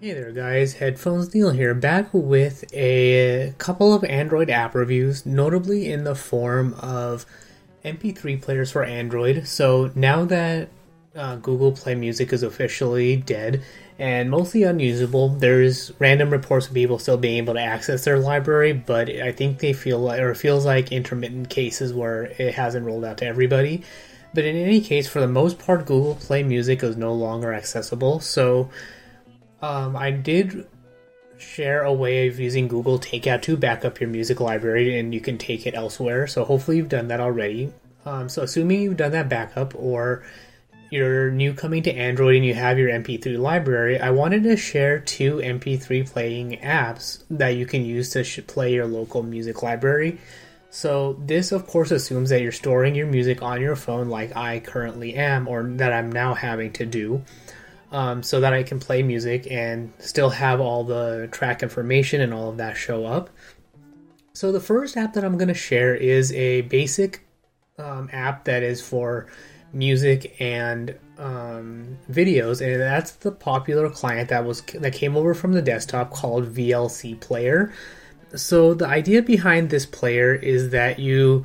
Hey there, guys. Headphones Neil here, back with a couple of Android app reviews, notably in the form of MP3 players for Android. So now that uh, Google Play Music is officially dead and mostly unusable. There's random reports of people still being able to access their library, but I think they feel like, or feels like intermittent cases where it hasn't rolled out to everybody. But in any case, for the most part, Google Play Music is no longer accessible. So um, I did share a way of using Google Takeout to back up your music library, and you can take it elsewhere. So hopefully you've done that already. Um, so assuming you've done that backup, or you're new coming to Android and you have your MP3 library, I wanted to share two MP3 playing apps that you can use to sh- play your local music library. So, this of course assumes that you're storing your music on your phone, like I currently am, or that I'm now having to do, um, so that I can play music and still have all the track information and all of that show up. So, the first app that I'm going to share is a basic um, app that is for music and um, videos, and that's the popular client that was that came over from the desktop called VLC Player. So the idea behind this player is that you.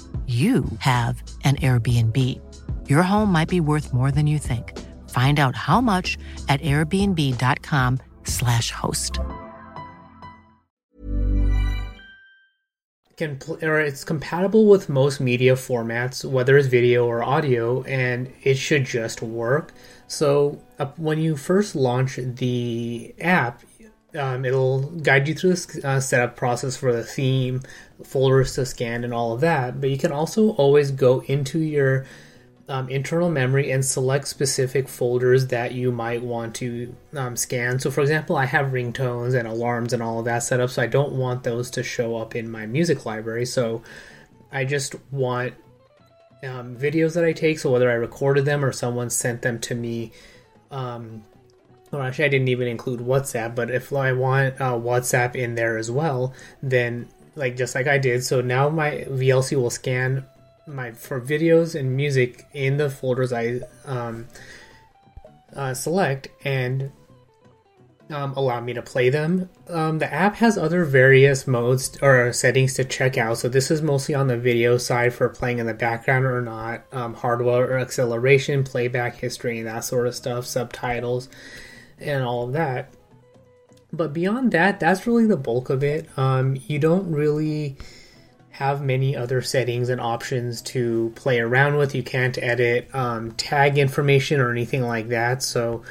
you have an Airbnb. Your home might be worth more than you think. Find out how much at airbnb.com/slash host. Can pl- or it's compatible with most media formats, whether it's video or audio, and it should just work. So uh, when you first launch the app, um, it'll guide you through the uh, setup process for the theme, folders to scan, and all of that. But you can also always go into your um, internal memory and select specific folders that you might want to um, scan. So, for example, I have ringtones and alarms and all of that set up, so I don't want those to show up in my music library. So, I just want um, videos that I take, so whether I recorded them or someone sent them to me. Um, actually, I didn't even include WhatsApp, but if I want uh, WhatsApp in there as well, then like just like I did, so now my VLC will scan my for videos and music in the folders I um, uh, select and um, allow me to play them. Um, the app has other various modes or settings to check out. So this is mostly on the video side for playing in the background or not, um, hardware or acceleration, playback history, and that sort of stuff, subtitles, and all of that. But beyond that, that's really the bulk of it. Um, you don't really have many other settings and options to play around with. You can't edit um, tag information or anything like that. So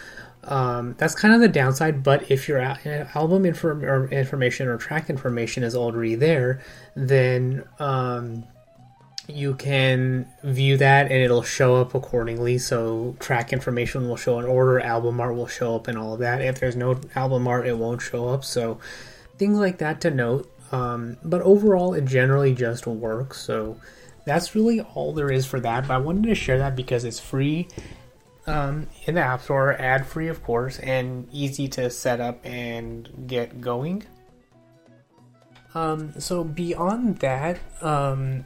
um, that's kind of the downside. But if your album inform- or information or track information is already there, then um, you can view that and it'll show up accordingly. So track information will show in order, album art will show up, and all of that. If there's no album art, it won't show up. So things like that to note. Um, but overall, it generally just works. So that's really all there is for that. But I wanted to share that because it's free um, in the App Store, ad free, of course, and easy to set up and get going. Um, so beyond that, um,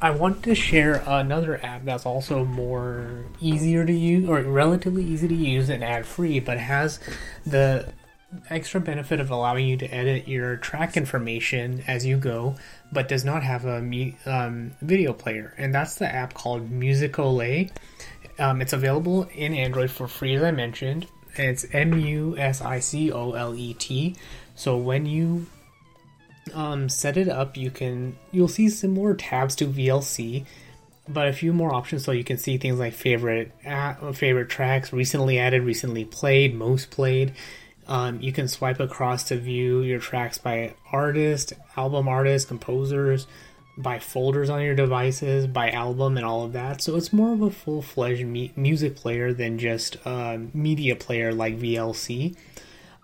I want to share another app that's also more easier to use or relatively easy to use and ad free, but has the extra benefit of allowing you to edit your track information as you go, but does not have a um, video player, and that's the app called Musicolet. Um, it's available in Android for free, as I mentioned. It's M U S I C O L E T. So when you um, set it up, you can you'll see similar tabs to VLC, but a few more options. So you can see things like favorite uh, favorite tracks, recently added, recently played, most played. Um, you can swipe across to view your tracks by artist, album artist, composers, by folders on your devices, by album, and all of that. So it's more of a full fledged me- music player than just a media player like VLC.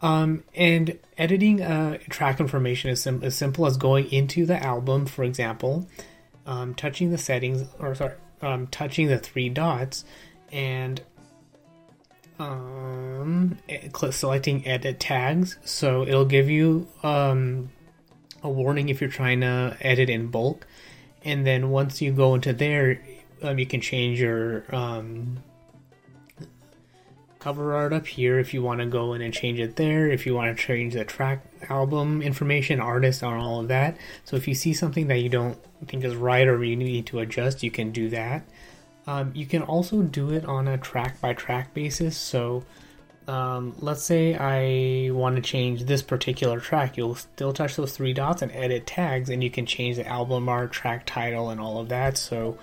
Um, and editing uh, track information is sim- as simple as going into the album, for example, um, touching the settings, or sorry, um, touching the three dots, and um, selecting edit tags. So it'll give you um, a warning if you're trying to edit in bulk. And then once you go into there, um, you can change your um, cover art up here if you want to go in and change it there. If you want to change the track, album information, artist, on all of that. So if you see something that you don't think is right or you need to adjust, you can do that. Um, you can also do it on a track by track basis. So um, let's say I want to change this particular track. You'll still touch those three dots and edit tags, and you can change the album art, track title, and all of that. So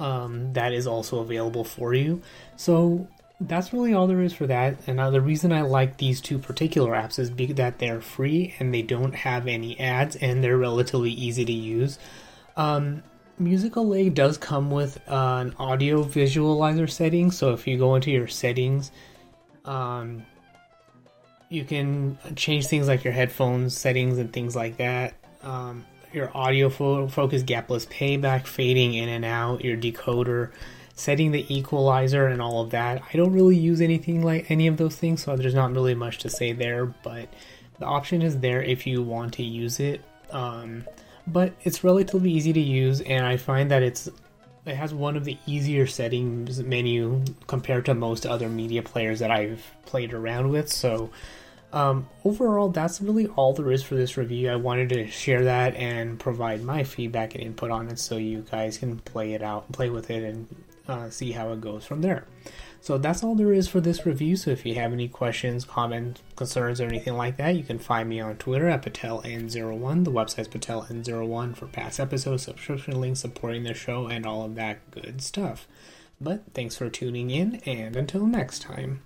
um, that is also available for you. So that's really all there is for that. And uh, the reason I like these two particular apps is be- that they're free and they don't have any ads and they're relatively easy to use. Um, Musicolet does come with uh, an audio visualizer setting, so if you go into your settings, um, you can change things like your headphones settings and things like that. Um, your audio fo- focus, gapless playback, fading in and out, your decoder, setting the equalizer, and all of that. I don't really use anything like any of those things, so there's not really much to say there, but the option is there if you want to use it. Um, but it's relatively easy to use, and I find that it's it has one of the easier settings menu compared to most other media players that I've played around with. So um, overall, that's really all there is for this review. I wanted to share that and provide my feedback and input on it, so you guys can play it out, play with it, and uh, see how it goes from there. So that's all there is for this review. So if you have any questions, comments, concerns, or anything like that, you can find me on Twitter at PatelN01. The website's PatelN01 for past episodes, subscription links, supporting the show, and all of that good stuff. But thanks for tuning in, and until next time.